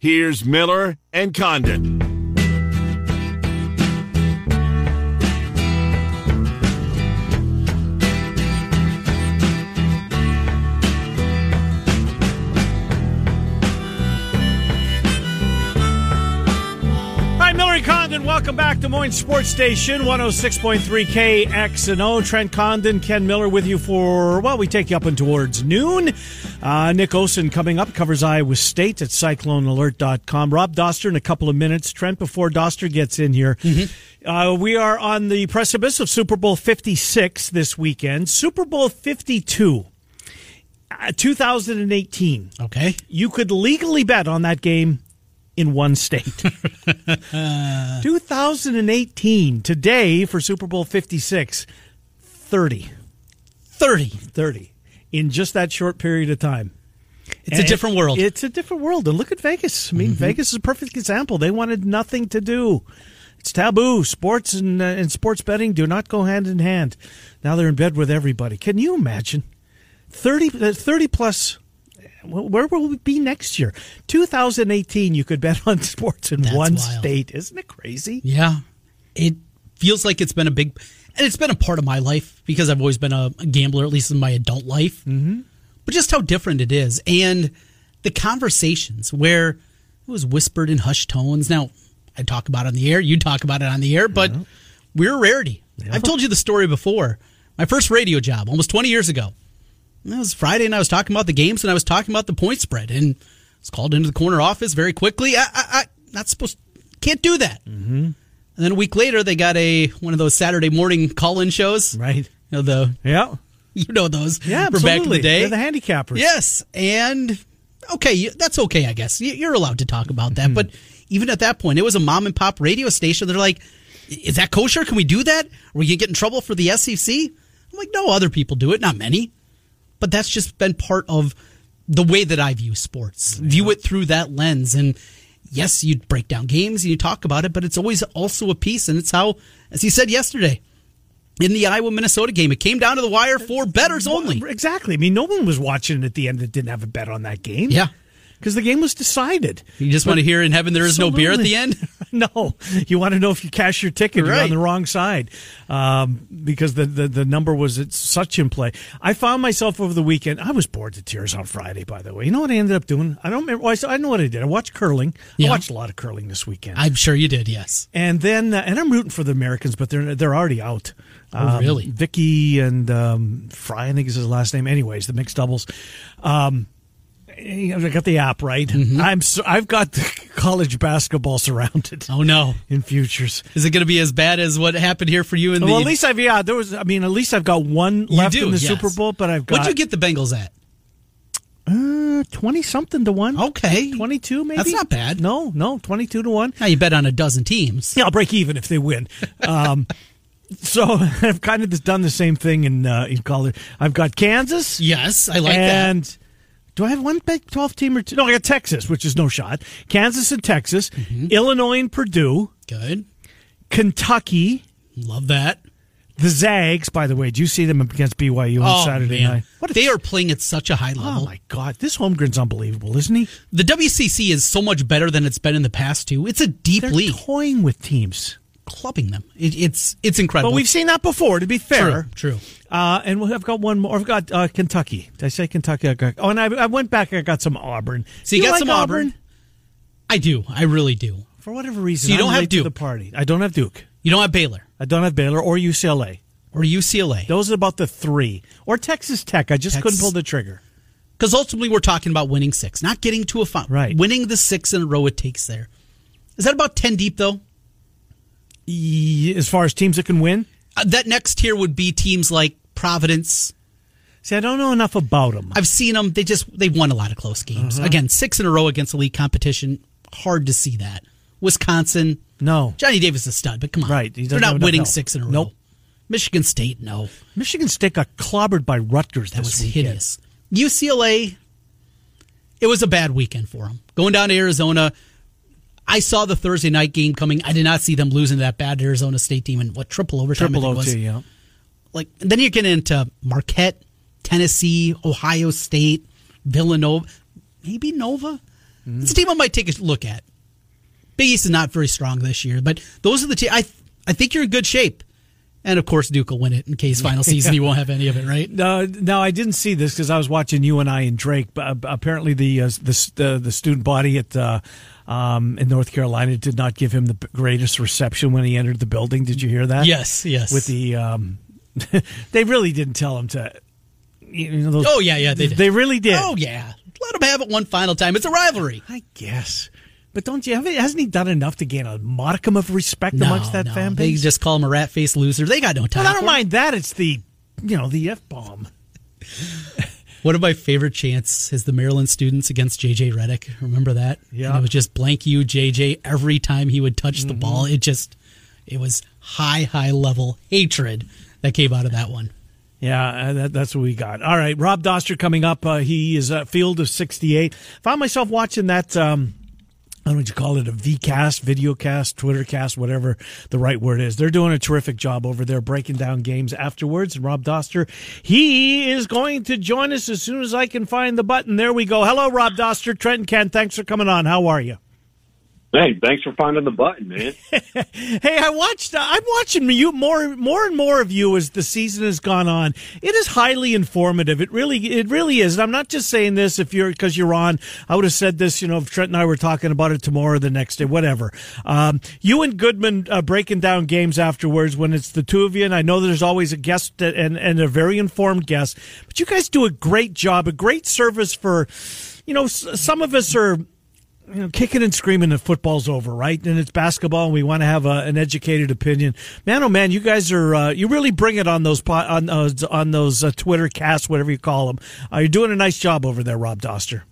Here's Miller and Condon. Condon. Welcome back to Moines Sports Station, 106.3 KXNO. Trent Condon, Ken Miller with you for, well, we take you up and towards noon. Uh, Nick Olson coming up, covers Iowa State at CycloneAlert.com. Rob Dauster in a couple of minutes. Trent, before Dauster gets in here, uh, we are on the precipice of Super Bowl 56 this weekend. Super Bowl 52. Uh, 2018. Okay. You could legally bet on that game in one state. 2018, today for Super Bowl 56, 30. 30. 30. In just that short period of time. It's a different world. It's a different world. And look at Vegas. I mean, Vegas is a perfect example. They wanted nothing to do. It's taboo. Sports and, uh, and sports betting do not go hand in hand. Now they're in bed with everybody. Can you imagine? 30, uh, 30 plus. Where will we be next year? 2018, you could bet on sports in That's one wild. state. Isn't it crazy? Yeah. It feels like it's been a big, and it's been a part of my life because I've always been a, gambler, at least in my adult life. Mm-hmm. But just how different it is. And the conversations where it was whispered in hushed tones. Now, I talk about it on the air, you talk about it on the air, but we're a rarity. I've told you the story before. My first radio job, almost 20 years ago. It was Friday, and I was talking about the games, and I was talking about the point spread, and I was called into the corner office very quickly. I, I, I not supposed, can't do that. Mm-hmm. And then a week later, they got a one of those Saturday morning call-in shows. Right. You know the Yeah. you know those. Yeah, absolutely. back in the day. They're the handicappers. Yes, and okay, that's okay, I guess. You- You're allowed to talk about that, hmm. but even at that point, it was a mom and pop radio station. They're like, "Is that kosher? Can we do that? Are we gonna get in trouble for the SEC?" I'm like, "No, other people do it, not many." But that's just been part of the way that I view sports. View it through that lens, and yes, you break down games and you talk about it, but it's always also a piece, and it's how, as he said yesterday. In the Iowa Minnesota game, it came down to the wire for bettors only. Exactly. I mean, no one was watching at the end that didn't have a bet on that game. Yeah. Because the game was decided. You just want to hear in heaven there is no beer at the end? no, you want to know if you cash your ticket, you're on the wrong side, um, because the, the the number was it's such in play. I found myself over the weekend. I was bored to tears on Friday. By the way, you know what I ended up doing? I don't remember. well, I I know what I did. I watched curling. I watched a lot of curling this weekend. I'm sure you did, yes. and then, uh, and I'm rooting for the Americans, but they're they're already out. Oh, really? Vicky and um, Fry, I think is his last name. Anyways, the mixed doubles. Um, I got the app right. Mm-hmm. I'm so, I've got the college basketball surrounded Oh, no. in futures. Is it going to be as bad as what happened here for you in the. Well, at least I've yeah. There was. I mean, at least I've got one You left do, in the yes. Super Bowl, but I've got What'd you get the Bengals at? twenty something to one. Okay. twenty two maybe. That's not bad. No, no, twenty two to one. Now you bet on a dozen teams. Yeah, I'll break even if they win. Um, so I've kind of done the same thing in uh, in college. I've got Kansas. Yes, I like and that. Do I have one Big Twelve team or two? No, I got Texas, which is no shot. Kansas and Texas, Mm-hmm. Illinois and Purdue, Good. Kentucky, Love that. the Zags. By the way, did you see them against BYU on Oh, Saturday man. night? What they are playing at such a high level. Oh my God, this Holmgren's unbelievable, isn't he? The WCC is so much better than it's been in the past, too. It's a deep They're league. toying with teams. Clubbing them. It, it's it's incredible. But we've seen that before. To be fair, True, true. Uh, and we- I've got one more. I've got uh, Kentucky. Did I say Kentucky? I got, oh, and I, I went back. I got some Auburn. So you, got like some Auburn? I do. I really do. For whatever reason, So you I'm don't have late to the party. I don't have Duke. You don't have Baylor I don't have Baylor or UCLA. or UCLA. Those are about the three. Or Texas Tech. I just couldn't pull the trigger. Because ultimately, we're talking about winning six, not getting to a final. Right. Winning the six in a row it takes there. Is that about 10 deep, though? As far as teams that can win, Uh, that next tier would be teams like Providence. see, I don't know enough about them. I've seen them. They just, they've won a lot of close games. Uh-huh. Again, six in a row against elite competition. Hard to see that. Wisconsin. No. Johnny Davis is a stud, but come on. Right, he They're not winning help. six in a row. Nope. Michigan State, no. Michigan State got clobbered by Rutgers That was weekend. hideous. UCLA, it was a bad weekend for them. Going down to Arizona, I saw the Thursday night game coming. I did not see them losing to that bad Arizona State team in what triple overtime. Triple it was. OT, yeah. Like then you get into Marquette, Tennessee, Ohio State, Villanova, maybe Nova. Mm-hmm. It's a team I might take a look at. Big East is not very strong this year, but those are the teams. I I think you're in good shape. And of course, Duke will win it in case final season you won't have any of it, right? No, no, I didn't see this because I was watching you and I and Drake. But uh, apparently, the uh, the, the the student body at uh, um, in North Carolina did not give him the greatest reception when he entered the building. Did you hear that? Yes, yes. With the, um, they really didn't tell him to. You know, those, oh yeah, yeah, they did. They really did. Oh yeah, let him have it one final time. It's a rivalry. I guess. But don't you have hasn't he done enough to gain a modicum of respect no, amongst that no. fan base? They just call him a rat faced loser. They got no time. Well, I don't mind that. It's the you know the f bomb. One of my favorite chants is the Maryland students against JJ Redick. Remember that? Yeah. And it was just blank you JJ every time he would touch mm-hmm. the ball. It just it was high high level hatred that came out of that one. Yeah, uh, that, that's what we got. All right, Rob Dauster coming up. Uh, he is a field of 68. Found myself watching that um, I don't know what you call it, a VCast, videocast, Twittercast, whatever the right word is. They're doing a terrific job over there breaking down games afterwards. And Rob Dauster, he is going to join us as soon as I can find the button. There we go. Hello, Rob Dauster, Trent and Ken. Thanks for coming on. How are you? Hey, thanks for finding the button, man. hey, I watched. Uh, I'm watching you more, more and more of you as the season has gone on. It is highly informative. It really, it really is. And I'm not just saying this if you're because you're on. I would have said this, you know, if Trent and I were talking about it tomorrow, or the next day, whatever. Um, you and Goodman uh, breaking down games afterwards when it's the two of you, and I know there's always a guest and and a very informed guest, but you guys do a great job, a great service for. You know, some of us are you know, kicking and screaming that football's over, right? And it's basketball, and we want to have a, an educated opinion. Man, oh man, you guys are uh, you really bring it on those on those on those uh, Twitter casts, whatever you call them. Uh, you're doing a nice job over there, Rob Dauster.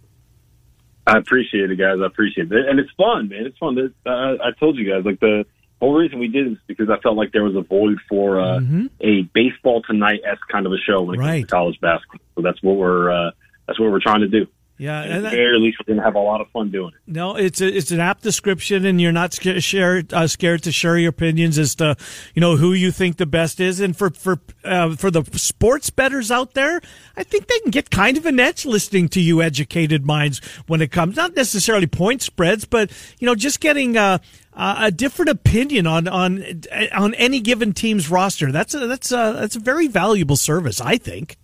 I appreciate it, guys. I appreciate it, and it's fun, man. It's fun. Uh, I told you guys, like the whole reason we did is because I felt like there was a void for uh, mm-hmm. a baseball tonight s kind of a show when it right. comes to college basketball. So that's what we're uh, that's what we're trying to do. Yeah, and at the very least, we're going to have a lot of fun doing it. No, it's a, it's an apt description, and you're not scared, share, uh, scared to share your opinions as to you know who you think the best is, and for for uh, for the sports bettors out there, I think they can get kind of an edge listening to you, educated minds, when it comes not necessarily point spreads, but you know just getting. Uh, a different opinion on on on any given team's roster. That's a, that's a, that's a very valuable service, I think.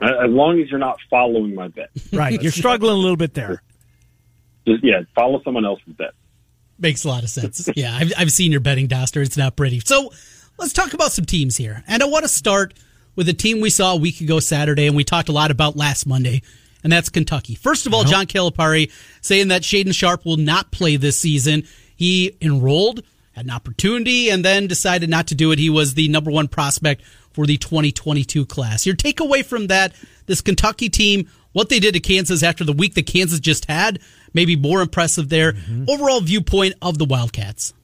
Uh, as long as you're not following my bet. Right. You're struggling a little bit there. Just, yeah, follow someone else's bet. Makes a lot of sense. yeah, I've, I've seen your betting, Dauster. It's not pretty. So let's talk about some teams here. And I want to start with a team we saw a week ago Saturday, and we talked a lot about last Monday, and that's Kentucky. First of all, John Calipari saying that Shaedon Sharpe will not play this season. He enrolled, had an opportunity, and then decided not to do it. He was the number one prospect for the 2022 class. Your takeaway from that, this Kentucky team, what they did to Kansas after the week that Kansas just had, maybe more impressive there. Mm-hmm. Overall viewpoint of the Wildcats.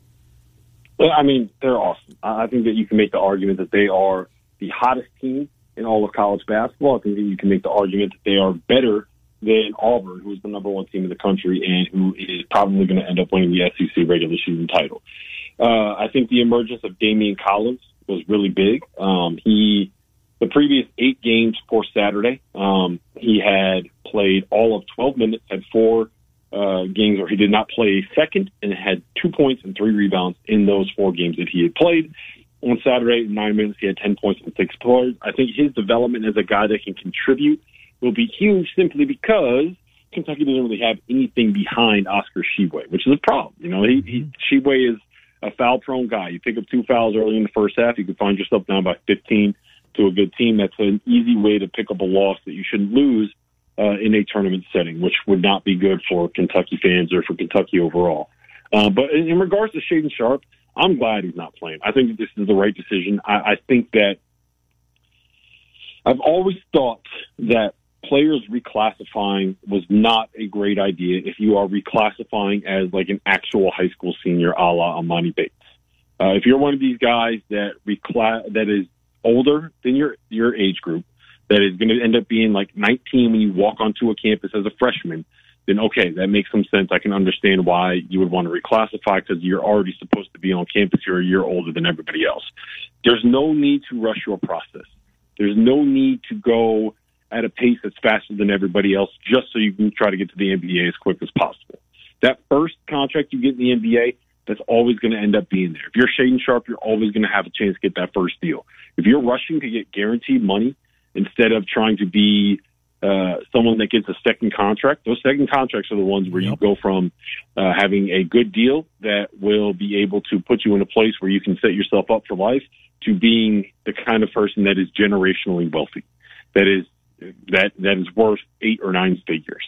Well, I mean, they're awesome. I think that you can make the argument that they are the hottest team in all of college basketball. I think that you can make the argument that they are better than Auburn, who is the number one team in the country and who is probably going to end up winning the SEC regular season title. Uh, I think the emergence of Daimion Collins was really big. Um, he, the previous eight games for Saturday, um, he had played all of 12 minutes, had four uh, games where he did not play second, and had two points and three rebounds in those four games that he had played. On Saturday, nine minutes, he had 10 points and six plays. I think his development as a guy that can contribute will be huge simply because Kentucky doesn't really have anything behind Oscar Tshiebwe, which is a problem. You know, he, he Tshiebwe is a foul prone guy. You pick up two fouls early in the first half, you could find yourself down by 15 to a good team. That's an easy way to pick up a loss that you shouldn't lose uh, in a tournament setting, which would not be good for Kentucky fans or for Kentucky overall. Uh, but in, in regards to Shaedon Sharpe, I'm glad he's not playing. I think that this is the right decision. I, I think that I've always thought that players reclassifying was not a great idea if you are reclassifying as like an actual high school senior a la Emoni Bates. Uh, if you're one of these guys that reclass that is older than your your age group, that is going to end up being like 19 when you walk onto a campus as a freshman, then okay, that makes some sense. I can understand why you would want to reclassify because you're already supposed to be on campus. You're a year older than everybody else. There's no need to rush your process. There's no need to go at a pace that's faster than everybody else, just so you can try to get to the NBA as quick as possible. That first contract you get in the NBA, that's always going to end up being there. If you're Shaedon Sharpe, you're always going to have a chance to get that first deal. If you're rushing to get guaranteed money instead of trying to be uh, someone that gets a second contract, those second contracts are the ones where you go from uh, having a good deal that will be able to put you in a place where you can set yourself up for life to being the kind of person that is generationally wealthy, that is that that is worth eight or nine figures.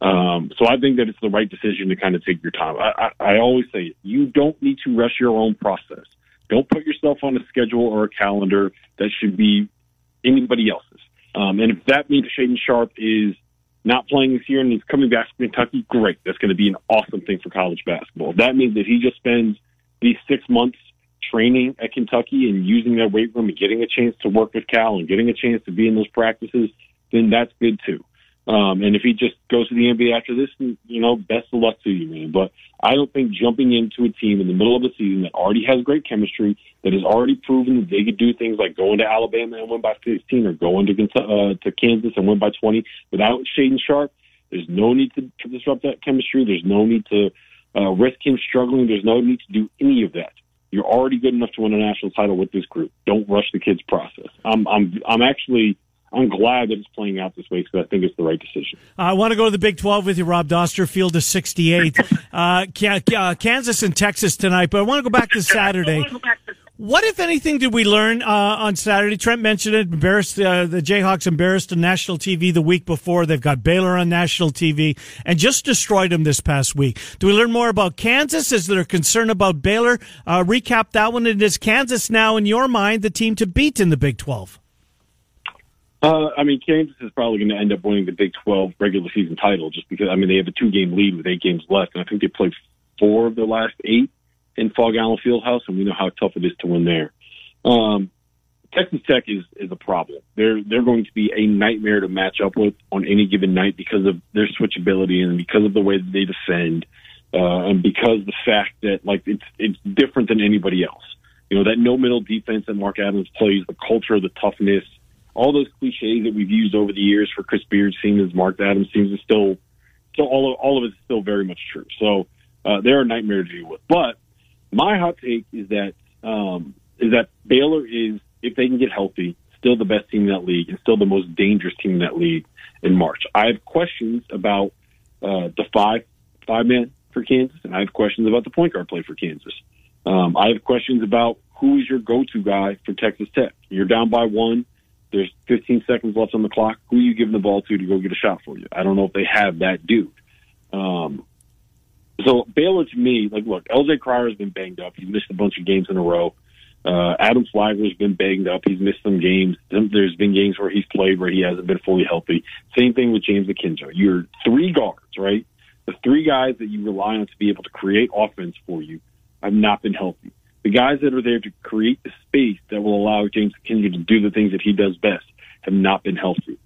Um, so I think that it's the right decision to kind of take your time. I, I, I always say you don't need to rush your own process. Don't put yourself on a schedule or a calendar that should be anybody else's. Um, and if that means Shaedon Sharpe is not playing this year and he's coming back to Kentucky, great. That's going to be an awesome thing for college basketball. If that means that he just spends these six months training at Kentucky and using that weight room and getting a chance to work with Cal and getting a chance to be in those practices, then that's good too. Um, and if he just goes to the NBA after this, you know, best of luck to you, man. But I don't think jumping into a team in the middle of the season that already has great chemistry, that has already proven that they could do things like going to Alabama and win by 15 or going to, uh, to Kansas and win by 20 without Shaedon Sharpe, there's no need to disrupt that chemistry. There's no need to uh, risk him struggling. There's no need to do any of that. You're already good enough to win a national title with this group. Don't rush the kid's process. I'm, I'm, I'm actually I'm glad that it's playing out this way because I think it's the right decision. I want to go to the Big 12 with you, Rob Dauster, field of 68. uh, Kansas and Texas tonight, but I want to go back to Saturday. What, if anything, did we learn uh, on Saturday? Trent mentioned it. Embarrassed uh, the Jayhawks embarrassed on national TV the week before. They've got Baylor on national TV and just destroyed them this past week. Do we learn more about Kansas? Is there a concern about Baylor? Uh, recap that one. And is Kansas now, in your mind, the team to beat in the Big Twelve? Uh, I mean, Kansas is probably going to end up winning the Big 12 regular season title just because, I mean, they have a two game lead with eight games left. And I think they played four of the last eight in Phog Allen Fieldhouse, and we know how tough it is to win there. Um, Texas Tech is, is a problem. They're, they're going to be a nightmare to match up with on any given night because of their switchability and because of the way that they defend, uh, and because the fact that, like, it's, it's different than anybody else. You know, that no middle defense that Mark Adams plays, the culture, the toughness, all those cliches that we've used over the years for Chris Beard, as Mark Adams seems to still, still all of, all of it is still very much true. So uh, they're a nightmare to deal with. But my hot take is that um, is that Baylor is, if they can get healthy, still the best team in that league and still the most dangerous team in that league in March. I have questions about uh, the five five man for Kansas, and I have questions about the point guard play for Kansas. Um, I have questions about who is your go to guy for Texas Tech. You're down by one there's 15 seconds left on the clock. Who are you giving the ball to to go get a shot for you? I don't know if they have that dude. Um, so Baylor to me, like, look, LJ Cryer has been banged up. He's missed a bunch of games in a row. Uh, Adam Flagler's been banged up. He's missed some games. There's been games where he's played where he hasn't been fully healthy. Same thing with James Akinjo. You're three guards, right? The three guys that you rely on to be able to create offense for you have not been healthy the guys that are there to create the space that will allow James Akinjo to do the things that he does best have not been healthy.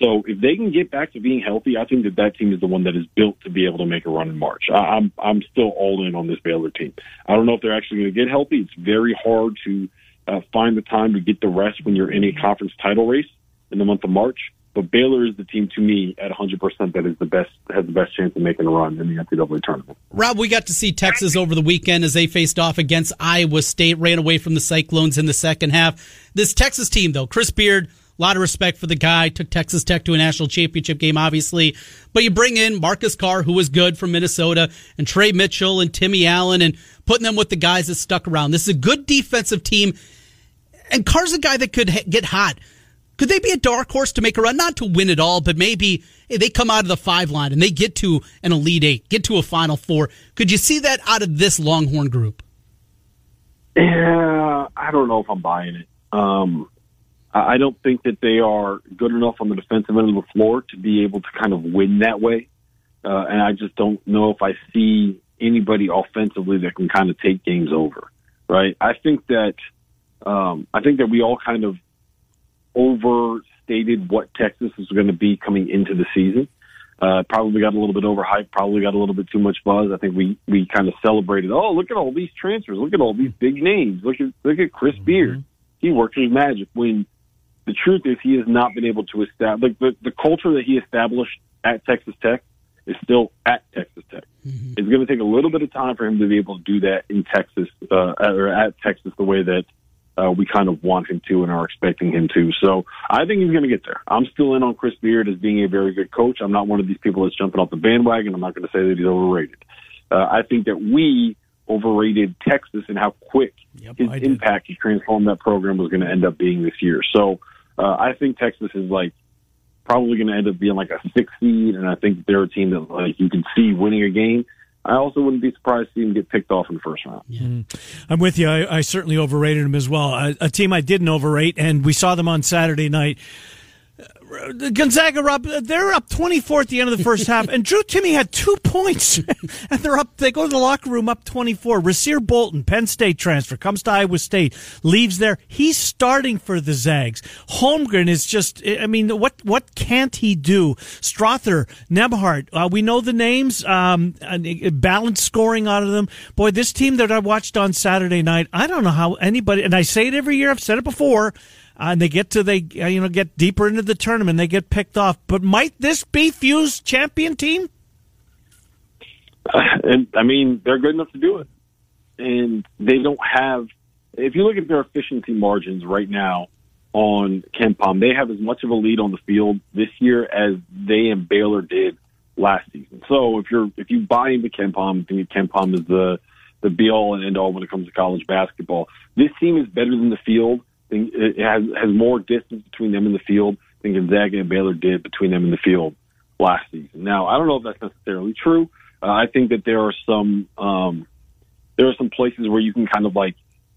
So if they can get back to being healthy, I think that that team is the one that is built to be able to make a run in March. I, I'm I'm still all in on this Baylor team. I don't know if they're actually going to get healthy. It's very hard to uh, find the time to get the rest when you're in a conference title race in the month of March. But Baylor is the team to me at 100% that is the best, has the best chance of making a run in the NCAA tournament. Rob, we got to see Texas over the weekend as they faced off against Iowa State, ran away from the Cyclones in the second half. This Texas team, though, Chris Beard, a lot of respect for the guy, took Texas Tech to a national championship game, obviously. But you bring in Marcus Carr, who was good from Minnesota, and Tre Mitchell and Timmy Allen, and putting them with the guys that stuck around. This is a good defensive team. And Carr's a guy that could get hot. Could they be a dark horse to make a run? Not to win it all, but maybe they come out of the five line and they get to an Elite Eight, get to a Final Four. Could you see that out of this Longhorn group? Yeah, I don't know if I'm buying it. Um, I don't think that they are good enough on the defensive end of the floor to be able to kind of win that way. Uh, and I just don't know if I see anybody offensively that can kind of take games over. Right? I think that um, I think that we all kind of overstated what Texas was going to be coming into the season. Uh, probably got a little bit overhyped. Probably got a little bit too much buzz. I think we we kind of celebrated. Oh, look at all these transfers. Look at all these big names. Look at look at Chris mm-hmm. Beard. He worked his magic. When the truth is he has not been able to establish like the, the culture that he established at Texas Tech is still at Texas Tech. Mm-hmm. It's going to take a little bit of time for him to be able to do that in Texas uh, or at Texas the way that uh, we kind of want him to and are expecting him to. So I think he's going to get there. I'm still in on Chris Beard as being a very good coach. I'm not one of these people that's jumping off the bandwagon. I'm not going to say that he's overrated. Uh, I think that we overrated Texas and how quick yep, his impact to transform that program was going to end up being this year. So uh, I think Texas is like probably going to end up being like a six seed, and I think they're a team that like you can see winning a game. I also wouldn't be surprised to see him get picked off in the first round. Yeah. Mm-hmm. I'm with you. I, I, certainly overrated him as well. A, a team I didn't overrate, and we saw them on Saturday night. Gonzaga, Rob, they're up 24 at the end of the first half, and Drew Timme had two points, and they're up. They go to the locker room up 24. Rasir Bolton, Penn State transfer, comes to Iowa State, leaves there. He's starting for the Zags. Holmgren is just. I mean, what what can't he do? Strawther, Nembhard, uh, we know the names. Um, balanced scoring out of them. Boy, this team that I watched on Saturday night, I don't know how anybody. And I say it every year. I've said it before uh, and they get to they uh, you know get deeper into the tournament, they get picked off. But might this be Few's champion team? Uh, and I mean, they're good enough to do it, and they don't have. If you look at their efficiency margins right now on KenPom, they have as much of a lead on the field this year as they and Baylor did last season. So if you're if you buy into KenPom, think KenPom is the the be all and end all when it comes to college basketball. This team is better than the field it has has more distance between them in the field than Gonzaga and Baylor did between them in the field last season. Now, I don't know if that's necessarily true. Uh, I think that there are some um, there are some places where you can kind of like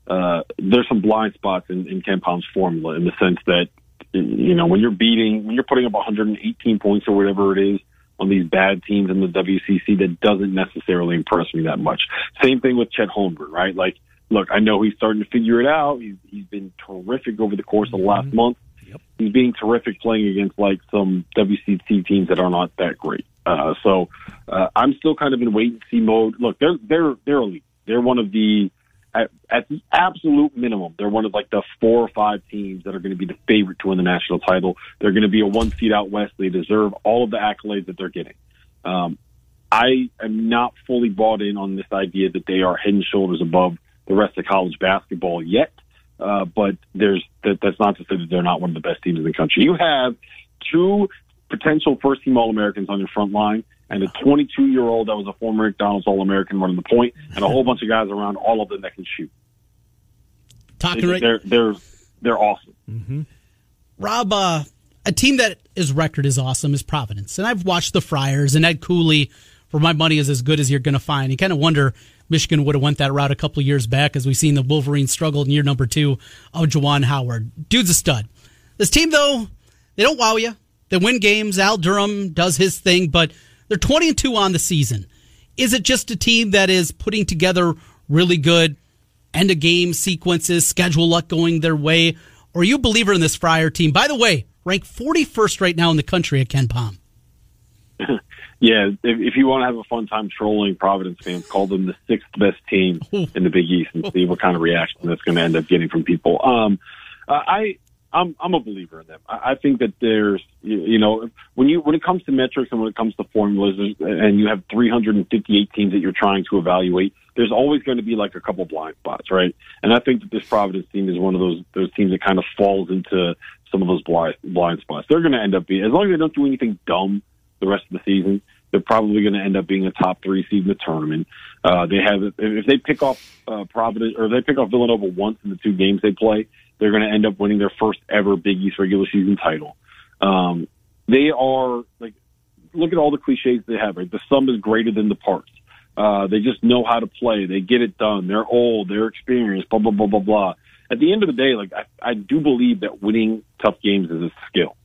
uh, there's some blind spots in, in KenPom's formula in the sense that you know when you're beating when you're putting up 118 points or whatever it is on these bad teams in the WCC that doesn't necessarily impress me that much. Same thing with Chet Holmgren, right? Like look, I know he's starting to figure it out. He's he's been terrific over the course of the last mm-hmm. month. Yep. He's being terrific playing against like some WCC teams that are not that great. Uh, so uh, I'm still kind of in wait and see mode. Look, they're they're they're elite. They're one of the at, at the absolute minimum, they're one of like the four or five teams that are going to be the favorite to win the national title. They're going to be a one seed out west. They deserve all of the accolades that they're getting. Um, I am not fully bought in on this idea that they are head and shoulders above the rest of college basketball yet. Uh, but there's that, that's not to say that they're not one of the best teams in the country. You have two potential first team All Americans on your front line and a 22 year old that was a former McDonald's All American running the point and a whole bunch of guys around, all of them that can shoot. Talking they, right. They're, they're, they're awesome. Mm-hmm. Rob, uh, a team that is record is awesome is Providence. And I've watched the Friars and Ed Cooley for my money is as good as you're going to find. You kind of wonder Michigan would have went that route a couple years back as we've seen the Wolverines struggle in year number two of Juwan Howard. Dude's a stud. This team, though, they don't wow you. They win games. Al Durham does his thing, but they're 20 and 2 on the season. Is it just a team that is putting together really good end of game sequences, schedule luck going their way? Or are you a believer in this Friar team? By the way, ranked 41st right now in the country at KenPom. Yeah, if, if you want to have a fun time trolling Providence fans, call them the sixth best team in the Big East and see what kind of reaction that's going to end up getting from people. Um, uh, I I'm I'm a believer in them. I, I think that there's you, you know when you when it comes to metrics and when it comes to formulas and you have 358 teams that you're trying to evaluate, there's always going to be like a couple blind spots, right? And I think that this Providence team is one of those those teams that kind of falls into some of those blind blind spots. They're going to end up being as long as they don't do anything dumb the rest of the season. They're probably going to end up being a top three seed in the tournament. Uh, they have if they pick off uh, Providence or they pick off Villanova once in the two games they play, they're going to end up winning their first ever Big East regular season title. Um, they are like look at all the cliches they have. Right, the sum is greater than the parts. Uh, they just know how to play. They get it done. They're old. They're experienced. Blah blah blah blah blah. At the end of the day, like I, I do believe that winning tough games is a skill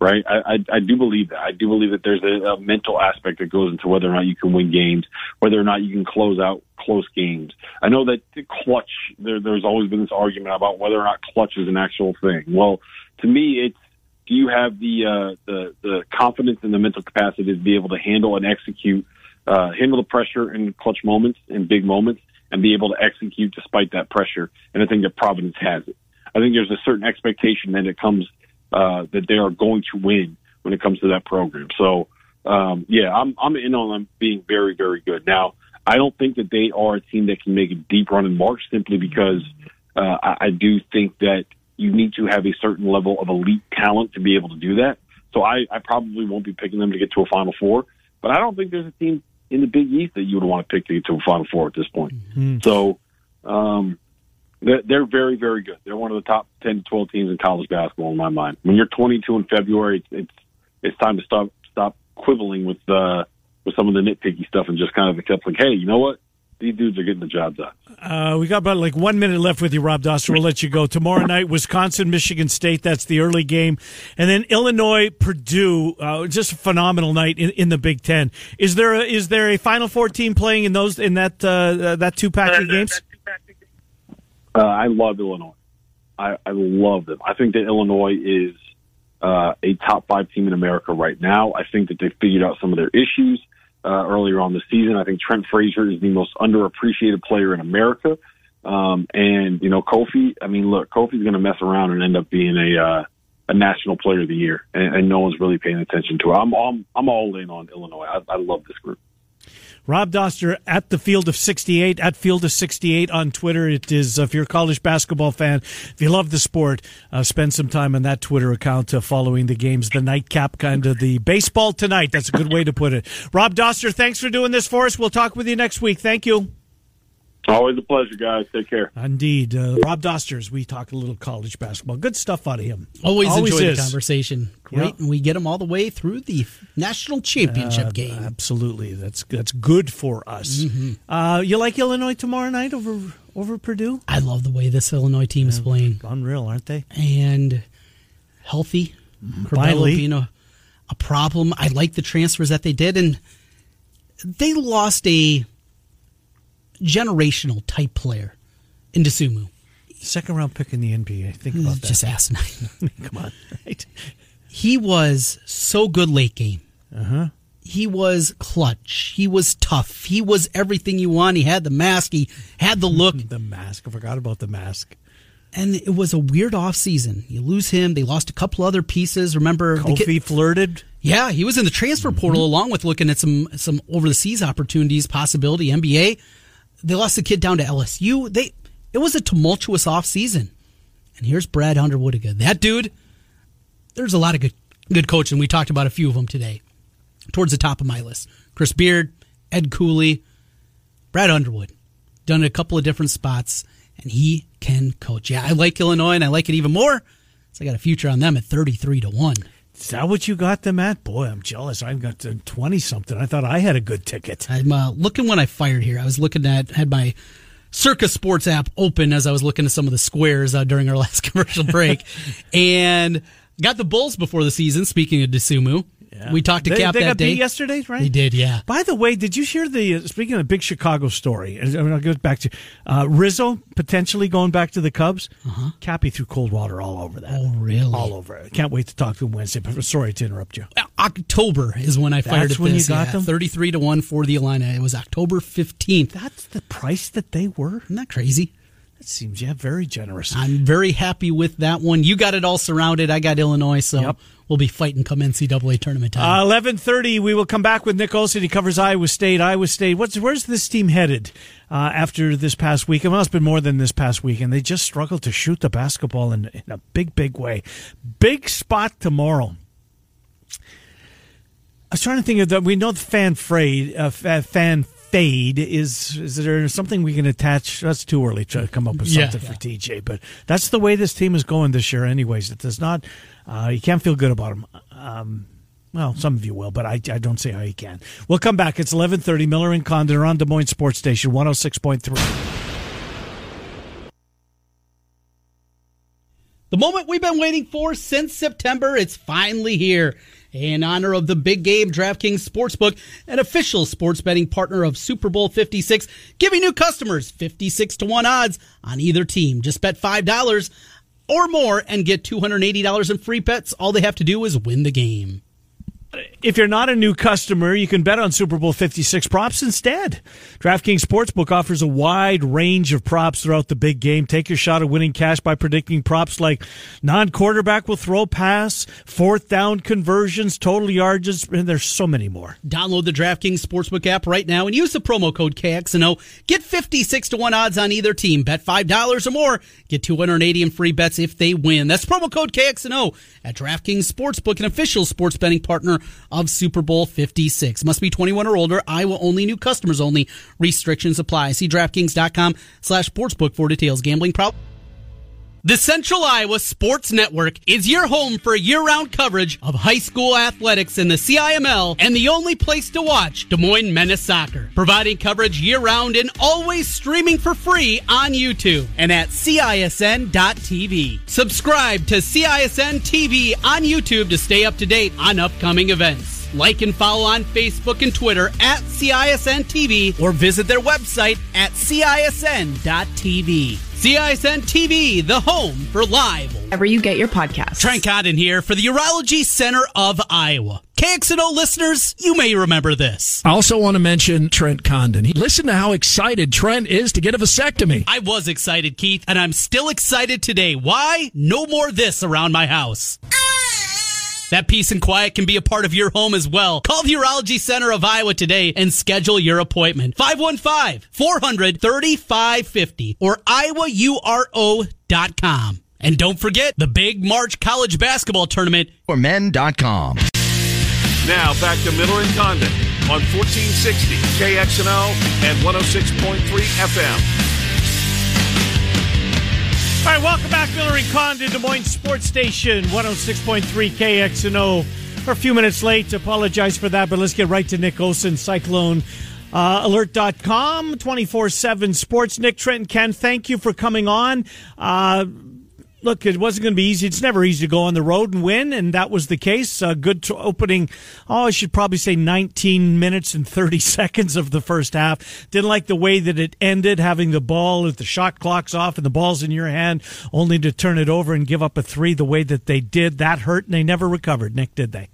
right? I, I, I do believe that. I do believe that there's a, a mental aspect that goes into whether or not you can win games, whether or not you can close out close games. I know that the clutch, there, there's always been this argument about whether or not clutch is an actual thing. Well, to me, it's, do you have the, uh, the, the confidence and the mental capacity to be able to handle and execute, uh, handle the pressure in clutch moments and big moments and be able to execute despite that pressure? And I think that Providence has it. I think there's a certain expectation that it comes uh, that they are going to win when it comes to that program. So um, yeah, I'm I'm in on them being very very good. Now I don't think that they are a team that can make a deep run in March simply because uh, I, I do think that you need to have a certain level of elite talent to be able to do that. So I, I probably won't be picking them to get to a Final Four, but I don't think there's a team in the Big East that you would want to pick to get to a Final Four at this point. Mm-hmm. So um, they're, they're very, very good. They're one of the top 10 to 12 teams in college basketball in my mind. When you're 22 in February, it's it's, it's time to stop stop quibbling with uh, with some of the nitpicky stuff and just kind of accept like, hey, you know what? These dudes are getting the job done. Uh, we got about like one minute left with you, Rob Dauster. We'll let you go. Tomorrow night, Wisconsin, Michigan State. That's the early game, and then Illinois, Purdue. Uh, just a phenomenal night in, in the Big Ten. Is there a, is there a Final Four team playing in those in that uh, that two pack of games? Uh, I love Illinois. I, I love them. I think that Illinois is uh, a top five team in America right now. I think that they've figured out some of their issues uh, earlier on the season. I think Trent Frazier is the most underappreciated player in America. Um, and you know, Kofi. I mean, look, Kofi's going to mess around and end up being a uh, a national player of the year, and, and no one's really paying attention to it. I'm I'm, I'm all in on Illinois. I, I love this group. Rob Dauster at the Field of 68, at Field of 68 on Twitter. It is, if you're a college basketball fan, if you love the sport, uh, spend some time on that Twitter account uh, following the games, the nightcap kind of the baseball tonight. That's a good way to put it. Rob Dauster, thanks for doing this for us. We'll talk with you next week. Thank you. Always a pleasure, guys. Take care. Indeed. Uh, Rob Dausters, we talked a little college basketball. Good stuff out of him. Always, Always enjoy is. the conversation. Great. And we get him all the way through the national championship uh, game. Absolutely. That's that's good for us. Mm-hmm. Uh, you like Illinois tomorrow night over over Purdue? I love the way this Illinois team is playing. Unreal, aren't they? And healthy. Curbelo being a, a problem. I like the transfers that they did. And they lost a generational type player in Dosunmu. Second round pick in the NBA. Think about that. Just asinine. Come on, right? He was so good late game. Uh huh. He was clutch. He was tough. He was everything you want. He had the mask. He had the look. the mask. I forgot about the mask. And it was a weird off season. You lose him. They lost a couple other pieces. Remember, Kofi kid, flirted. Yeah, he was in the transfer portal mm-hmm. along with looking at some some over the seas opportunities, possibility NBA they lost the kid down to LSU. They it was a tumultuous off season. And here's Brad Underwood again. That dude, there's a lot of good good coaching. We talked about a few of them today. Towards the top of my list. Chris Beard, Ed Cooley, Brad Underwood. Done a couple of different spots, and he can coach. Yeah, I like Illinois, and I like it even more. So I got a future on them at 33 to 1. Is that what you got them at? Boy, I'm jealous. I've got twenty something. I thought I had a good ticket. I'm uh, looking when I fired here. I was looking at had my Circa Sports app open as I was looking at some of the squares uh, during our last commercial break, and got the Bulls before the season. Speaking of Dosunmu, yeah. We talked to they, Cap they that day. Beat yesterday, right? He did, yeah. By the way, did you hear the uh, speaking of the big Chicago story? I mean, I'll go back to uh, Rizzo potentially going back to the Cubs. Uh-huh. Cappy threw cold water all over that. Oh, really? All over it. Can't wait to talk to him Wednesday. But sorry to interrupt you. Uh, October is when I fired. That's when this. you got yeah, them. Thirty-three to one for the Illini. It was October fifteenth. That's the price that they were. Isn't that crazy? That seems yeah very generous. I'm very happy with that one. You got it all surrounded. I got Illinois, so yep. We'll be fighting come NCAA tournament time. Uh, Eleven thirty. We will come back with Nick Olson. He covers Iowa State. Iowa State. What's where's this team headed uh, after this past? Well, it's been more than this past weekend. They just struggled to shoot the basketball in, in a big, big way. Big spot tomorrow. I was trying to think of that. We know the fan frayed, uh, fan fade is is there something we can attach? That's too early to come up with something yeah, yeah. for tj but that's the way this team is going this year anyways. It does not uh, you can't feel good about them um, well some of you will but I, I don't see how you can. We'll come back. It's 11.30 miller and condon on des moines sports station 106.3 The moment we've been waiting for since September, it's finally here in honor of the big game DraftKings Sportsbook, an official sports betting partner of Super Bowl 56, giving new customers 56 to 1 odds on either team. Just bet $5 or more and get $280 in free bets. All they have to do is win the game. If you're not a new customer, you can bet on Super Bowl 56 props instead. DraftKings Sportsbook offers a wide range of props throughout the big game. Take your shot at winning cash by predicting props like non-quarterback will throw pass, fourth down conversions, total yards, and there's so many more. Download the DraftKings Sportsbook app right now and use the promo code KXNO. Get 56 to 1 odds on either team. Bet $5 or more. Get 280 in free bets if they win. That's promo code KXNO at DraftKings Sportsbook, an official sports betting partner of Super Bowl 56. Must be 21 or older. Iowa only. New customers only. Restrictions apply. See DraftKings.com slash sportsbook for details. Gambling problem. The Central Iowa Sports Network is your home for year-round coverage of high school athletics in the CIML and the only place to watch Des Moines Menace Soccer. Providing coverage year-round and always streaming for free on YouTube and at CISN.TV. Subscribe to CISN TV on YouTube to stay up to date on upcoming events. Like and follow on Facebook and Twitter at CISN TV or visit their website at CISN.TV. CISN TV, the home for live. Wherever you get your podcast. Trent Condon here for the Urology Center of Iowa. KXNO listeners, you may remember this. I also want to mention Trent Condon. Listen to how excited Trent is to get a vasectomy. I was excited, Keith, and I'm still excited today. Why? No more this around my house. That peace and quiet can be a part of your home as well. Call the Urology Center of Iowa today and schedule your appointment. 515-400-3550 or iowauro.com. And don't forget the big March college basketball tournament for men.com. Now back to Miller and Condon on 1460 KXNO and 106.3 FM. All right, welcome back, Miller and to Des Moines Sports Station, 106.3 KXNO. We're a few minutes late. Apologize for that, but let's get right to Nick Olson, Cyclone. Uh, alert.com 24 7 sports. Nick Trenton Ken, thank you for coming on. Uh, look, it wasn't going to be easy. It's never easy to go on the road and win, and that was the case. A good t- opening, oh, I should probably say 19 minutes and 30 seconds of the first half. Didn't like the way that it ended, having the ball with the shot clocks off and the ball's in your hand, only to turn it over and give up a three the way that they did. That hurt, and they never recovered. Nick, did they?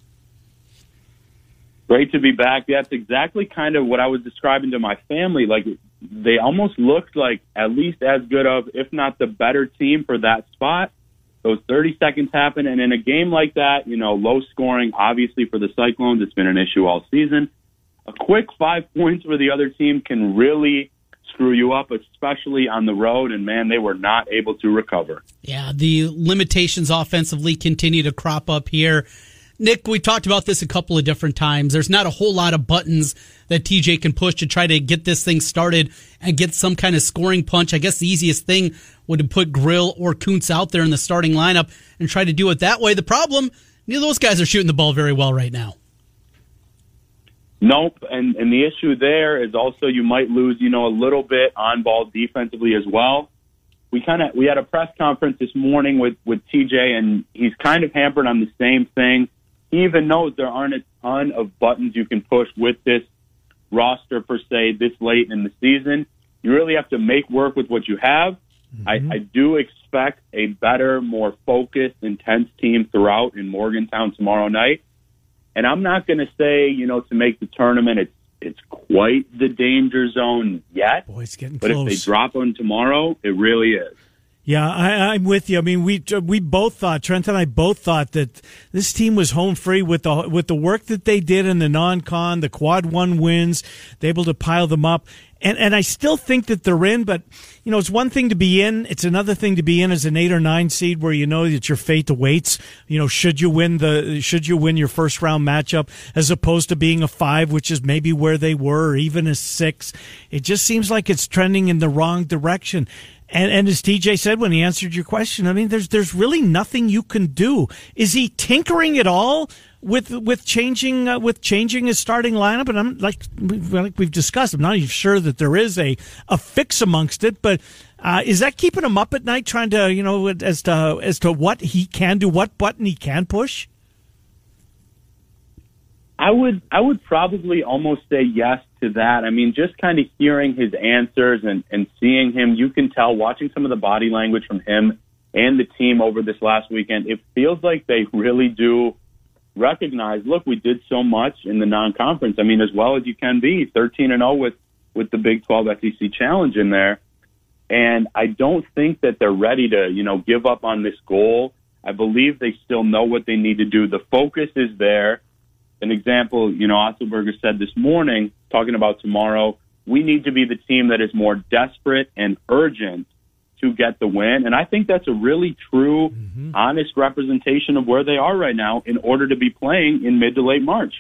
Great to be back. That's exactly kind of what I was describing to my family. Like they almost looked like at least as good of, if not the better team for that spot. Those 30 seconds happen, and in a game like that, you know, low scoring, obviously for the Cyclones, it's been an issue all season. A quick five points for the other team can really screw you up, especially on the road. And man, they were not able to recover. Yeah, the limitations offensively continue to crop up here. Nick, we talked about this a couple of different times. There's not a whole lot of buttons that TJ can push to try to get this thing started and get some kind of scoring punch. I guess the easiest thing would put Grill or Kunc out there in the starting lineup and try to do it that way. The problem, neither of those guys are shooting the ball very well right now. Nope, and and the issue there is also you might lose, you know, a little bit on ball defensively as well. We kind of we had a press conference this morning with with TJ, and he's kind of hampered on the same thing even knows there aren't a ton of buttons you can push with this roster per se this late in the season. You really have to make work with what you have. Mm-hmm. I, I do expect a better, more focused, intense team throughout in Morgantown tomorrow night. And I'm not going to say, you know, to make the tournament, it's it's quite the danger zone yet. Boy, it's getting but close. if they drop on tomorrow, it really is. Yeah, I, am with you. I mean, we we both thought Trent and I both thought that this team was home free with the with the work that they did in the non-con, the quad one wins, they able to pile them up, and and I still think that they're in. But you know, it's one thing to be in; it's another thing to be in as an eight or nine seed, where you know that your fate awaits. You know, should you win the should you win your first round matchup, as opposed to being a five, which is maybe where they were, or even a six. It just seems like it's trending in the wrong direction. And, and as TJ said when he answered your question, I mean, there's there's really nothing you can do. Is he tinkering at all with with changing uh, with changing his starting lineup? And I'm like like we've discussed, I'm not even sure that there is a a fix amongst it, but. Uh, is that keeping him up at night, trying to you know as to as to what he can do, what button he can push? I would I would probably almost say yes to that. I mean, just kind of hearing his answers and, and seeing him, you can tell watching some of the body language from him and the team over this last weekend, it feels like they really do recognize, look, we did so much in the non-conference. I mean, as well as you can be, 13 and 0 with with the Big 12 SEC Challenge in there. And I don't think that they're ready to, you know, give up on this goal. I believe they still know what they need to do. The focus is there. An example, you know, Otzelberger said this morning, talking about tomorrow, we need to be the team that is more desperate and urgent to get the win. And I think that's a really true, mm-hmm. honest representation of where they are right now in order to be playing in mid to late March.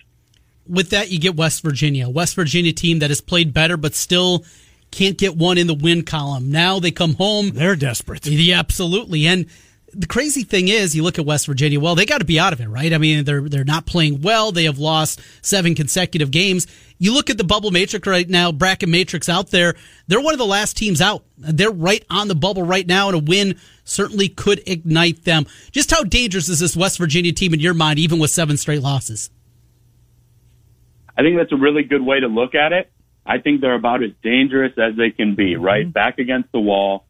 With that, you get West Virginia. West Virginia team that has played better, but still can't get one in the win column. Now they come home. They're desperate. Yeah, absolutely. And the crazy thing is, you look at West Virginia. Well, they got to be out of it, right? I mean, they're they're not playing well. They have lost seven consecutive games. You look at the bubble matrix right now, bracket matrix out there. They're one of the last teams out. They're right on the bubble right now, and a win certainly could ignite them. Just how dangerous is this West Virginia team in your mind, even with seven straight losses? I think that's a really good way to look at it. I think they're about as dangerous as they can be, right? Mm-hmm. Back against the wall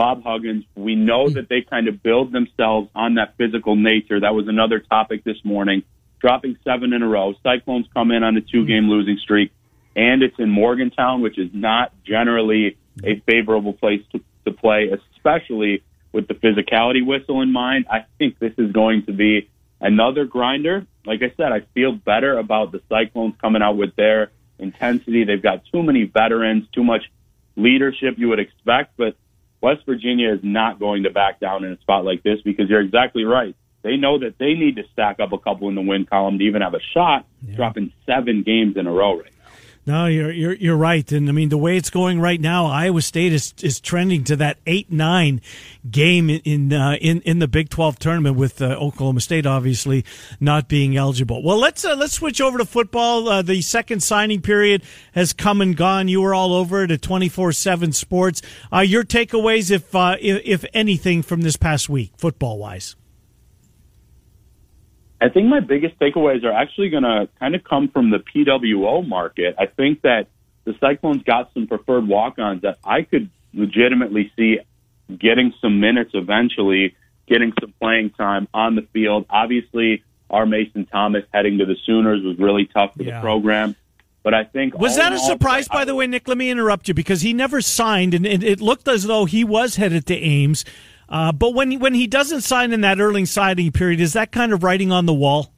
Bob Huggins. We know that they kind of build themselves on that physical nature. That was another topic this morning. Dropping seven in a row. Cyclones come in on a two game hmm. losing streak, and it's in Morgantown, which is not generally a favorable place to, to play, especially with the physicality whistle in mind. I think this is going to be another grinder. Like I said, I feel better about the Cyclones coming out with their intensity. They've got too many veterans, too much leadership you would expect, but West Virginia is not going to back down in a spot like this because you're exactly right. They know that they need to stack up a couple in the win column to even have a shot, yeah. dropping seven games in a row right now. No, you're you're you're right, and I mean the way it's going right now, Iowa State is is trending to that eight nine game in uh, in in the Big Twelve tournament with uh, Oklahoma State obviously not being eligible. Well, let's uh, let's switch over to football. Uh, the second signing period has come and gone. You were all over it at twenty four seven Sports. Uh, your takeaways, uh, if if anything, from this past week, football wise. I think my biggest takeaways are actually going to kind of come from the PWO market. I think that the Cyclones got some preferred walk-ons that I could legitimately see getting some minutes eventually, getting some playing time on the field. Obviously, R Mason Thomas heading to the Sooners was really tough for yeah. the program. But I think was that a surprise, by the way, Nick? Let me interrupt you because he never signed, and it looked as though he was headed to Ames. Uh, but when he, when he doesn't sign in that early signing period, is that kind of writing on the wall?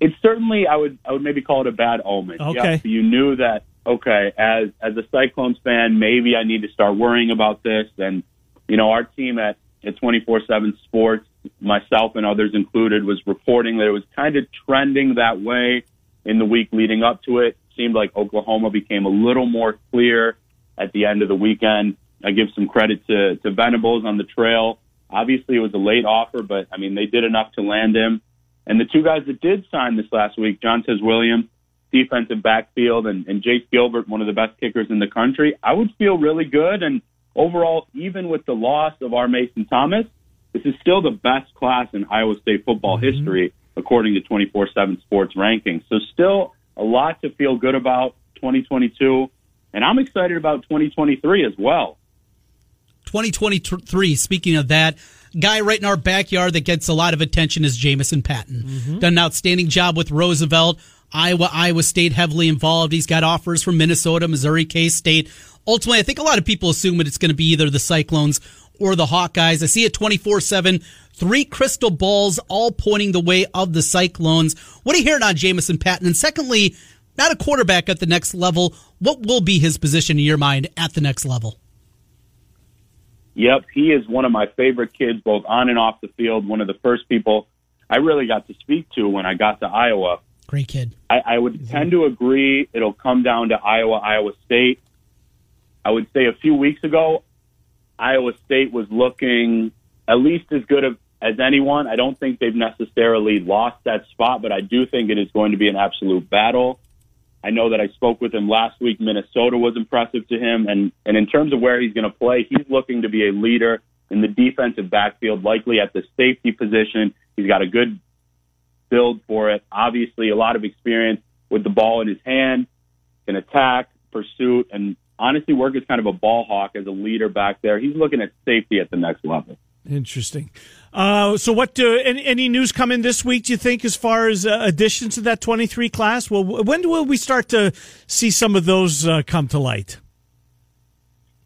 It's certainly I would I would maybe call it a bad omen. Okay, yep, you knew that. Okay, as as a Cyclones fan, maybe I need to start worrying about this. And you know, our team at at twenty four seven Sports, myself and others included, was reporting that it was kind of trending that way in the week leading up to it. Seemed like Oklahoma became a little more clear at the end of the weekend. I give some credit to, to Venables on the trail. Obviously, it was a late offer, but I mean, they did enough to land him. And the two guys that did sign this last week, Jontez Williams, defensive backfield, and, and Jake Gilbert, one of the best kickers in the country, I would feel really good. And overall, even with the loss of R Mason Thomas, this is still the best class in Iowa State football mm-hmm. history, according to 24 7 Sports rankings. So, still a lot to feel good about 2022. And I'm excited about 2023 as well. 2023, speaking of that, guy right in our backyard that gets a lot of attention is Jamison Patton. Mm-hmm. Done an outstanding job with Roosevelt. Iowa, Iowa State heavily involved. He's got offers from Minnesota, Missouri, K State. Ultimately, I think a lot of people assume that it's going to be either the Cyclones or the Hawkeyes. I see it 24 7, three crystal balls all pointing the way of the Cyclones. What are you hearing on Jamison Patton? And secondly, not a quarterback at the next level. What will be his position in your mind at the next level? Yep, he is one of my favorite kids, both on and off the field. One of the first people I really got to speak to when I got to Iowa. Great kid. I, I would tend to agree it'll come down to Iowa, Iowa State. I would say a few weeks ago, Iowa State was looking at least as good as anyone. I don't think they've necessarily lost that spot, but I do think it is going to be an absolute battle. I know that I spoke with him last week. Minnesota was impressive to him, and and in terms of where he's going to play, he's looking to be a leader in the defensive backfield, likely at the safety position. He's got a good build for it. Obviously, a lot of experience with the ball in his hand, can attack, pursuit, and honestly work as kind of a ball hawk as a leader back there. He's looking at safety at the next level. Interesting. Uh, so, what do, any, any news coming this week? Do you think, as far as uh, additions to that twenty three class? Well, when will we start to see some of those uh, come to light?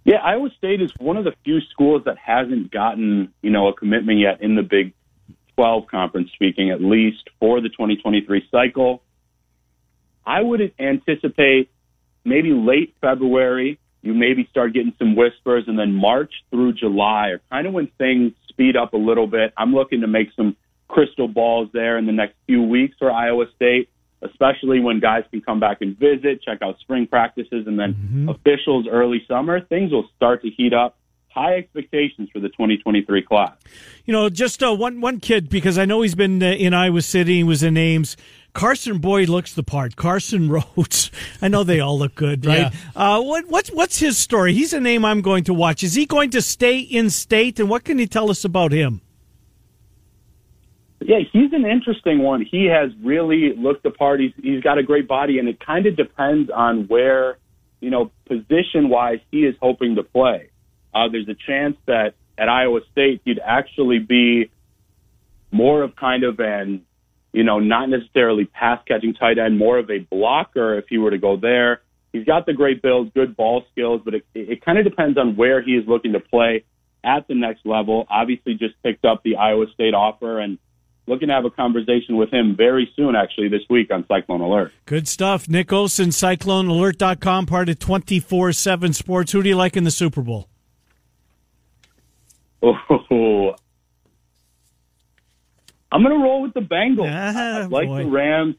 Yeah, Iowa State is one of the few schools that hasn't gotten you know a commitment yet in the Big 12 conference, speaking at least for the 2023 cycle. I would anticipate maybe late February, you maybe start getting some whispers, and then March through July are kind of when things speed up a little bit. I'm looking to make some crystal balls there in the next few weeks for Iowa State, especially when guys can come back and visit, check out spring practices, and then mm-hmm. officials early summer. Things will start to heat up high expectations for the 2023 class. You know, just uh, one one kid because I know he's been uh, in Iowa City. He was in Ames. Carson Boyd looks the part. Carson Rhodes. I know they all look good, right? Yeah. Uh, what, what's what's his story? He's a name I'm going to watch. Is he going to stay in state? And what can you tell us about him? Yeah, he's an interesting one. He has really looked the part. He's, he's got a great body, and it kind of depends on where, you know, position wise he is hoping to play. Uh, there's a chance that at Iowa State he'd actually be more of kind of an, you know, not necessarily pass catching tight end, more of a blocker if he were to go there. He's got the great build, good ball skills, but it, it kind of depends on where he is looking to play at the next level. Obviously, just picked up the Iowa State offer and looking to have a conversation with him very soon, actually, this week on Cyclone Alert. Good stuff. Nick Olson, CycloneAlert.com, part of 24 7 Sports. Who do you like in the Super Bowl? Oh, I'm going to roll with the Bengals. Ah, I like boy. the Rams.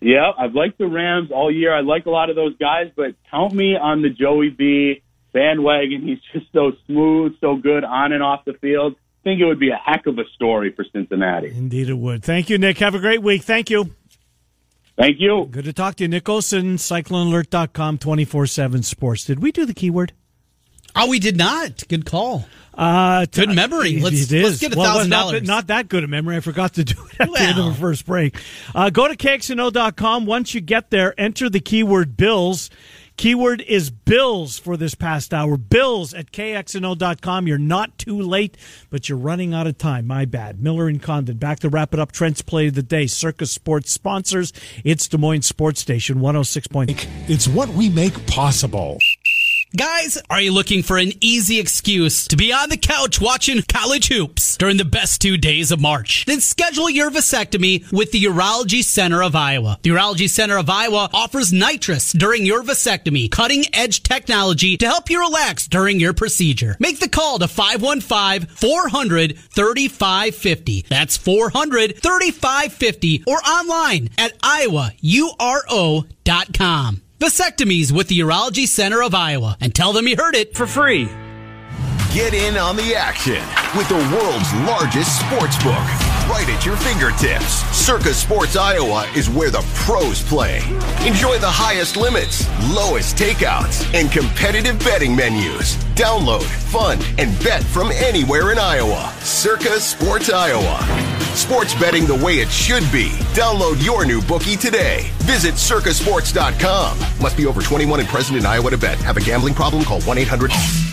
Yeah, I've liked the Rams all year. I like a lot of those guys, but count me on the Joey B bandwagon. He's just so smooth, so good on and off the field. I think it would be a heck of a story for Cincinnati. Indeed, it would. Thank you, Nick. Have a great week. Thank you. Thank you. Good to talk to you. Nick Olson, CycloneAlert.com, 24 7 sports. Did we do the keyword? Oh, we did not. Good call. Uh, good memory. Let's, let's get a thousand well, not, not, that good a memory. I forgot to do it at well. the end of the first break. Uh, go to KXNO.com. Once you get there, enter the keyword bills. Keyword is bills for this past hour. Bills at KXNO.com. You're not too late, but you're running out of time. My bad. Miller and Condon. Back to wrap it up. Trent's play of the day. Circa Sports sponsors. It's Des Moines Sports Station 106. It's what we make possible. Guys, are you looking for an easy excuse to be on the couch watching college hoops during the best two days of March? Then schedule your vasectomy with the Urology Center of Iowa. The Urology Center of Iowa offers nitrous during your vasectomy, cutting edge technology to help you relax during your procedure. Make the call to 515 400 3550. That's 400 3550 or online at iowauro.com. Vasectomies with the Urology Center of Iowa and tell them you heard it for free. Get in on the action with the world's largest sports book right at your fingertips. Circa Sports Iowa is where the pros play. Enjoy the highest limits, lowest takeouts, and competitive betting menus. Download, fund, and bet from anywhere in Iowa. Circa Sports Iowa. Sports betting the way it should be. Download your new bookie today. Visit circasports.com. Must be over 21 and present in Iowa to bet. Have a gambling problem? Call 1 800.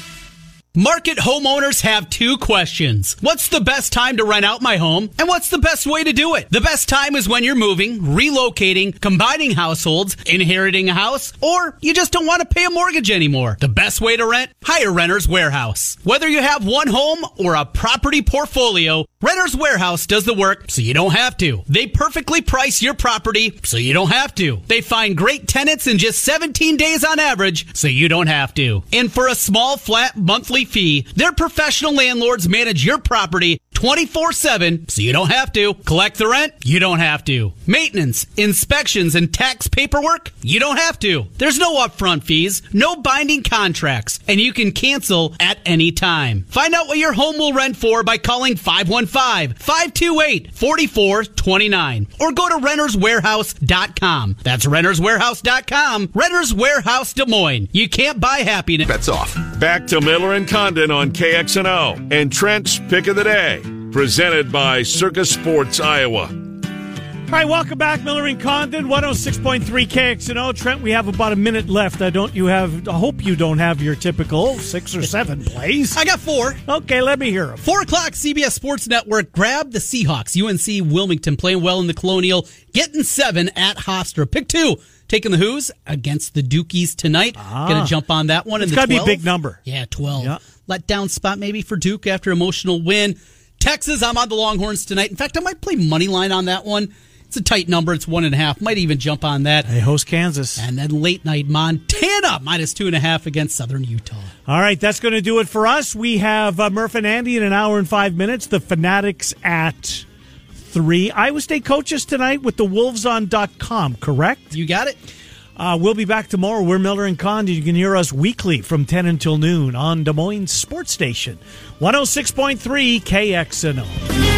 Market homeowners have two questions. What's the best time to rent out my home? And what's the best way to do it? The best time is when you're moving, relocating, combining households, inheriting a house, or you just don't want to pay a mortgage anymore. The best way to rent? Hire Renter's Warehouse. Whether you have one home or a property portfolio, Renter's Warehouse does the work so you don't have to. They perfectly price your property so you don't have to. They find great tenants in just 17 days on average so you don't have to. And for a small flat monthly fee. Their professional landlords manage your property 24 7, so you don't have to. Collect the rent? You don't have to. Maintenance, inspections, and tax paperwork? You don't have to. There's no upfront fees, no binding contracts, and you can cancel at any time. Find out what your home will rent for by calling 515 528 4429 or go to renterswarehouse.com. That's renterswarehouse.com. Renters Warehouse Des Moines. You can't buy happiness. Bets off. Back to Miller and Condon on KXNO and Trent's Pick of the Day presented by Circa Sports Iowa. All right, welcome back, Miller and Condon, 106.3 KXNO. Trent, we have about a minute left. I don't you have I hope you don't have your typical six or seven plays. I got four. Okay, let me hear them. Four o'clock, CBS Sports Network. Grab the Seahawks. UNC Wilmington playing well in the Colonial. Getting seven at Hofstra. Pick two. Taking the Hoos against the Dukies tonight. Gonna jump on that one. It's the gotta be a big number. Yeah, 12. Yeah. Let down spot maybe for Duke after emotional win. Texas, I'm on the Longhorns tonight. In fact, I might play money line on that one. It's a tight number. It's one and a half. Might even jump on that. They host Kansas. And then late night Montana minus two and a half against Southern Utah. All right, that's going to do it for us. We have uh, Murph and Andy in an hour and five minutes. The Fanatics at three. Iowa State coaches tonight with the Wolves Wolveson.com, correct? You got it? Uh, we'll be back tomorrow. We're Miller and Condon. You can hear us weekly from 10 until noon on Des Moines Sports Station, 106.3 KXNO.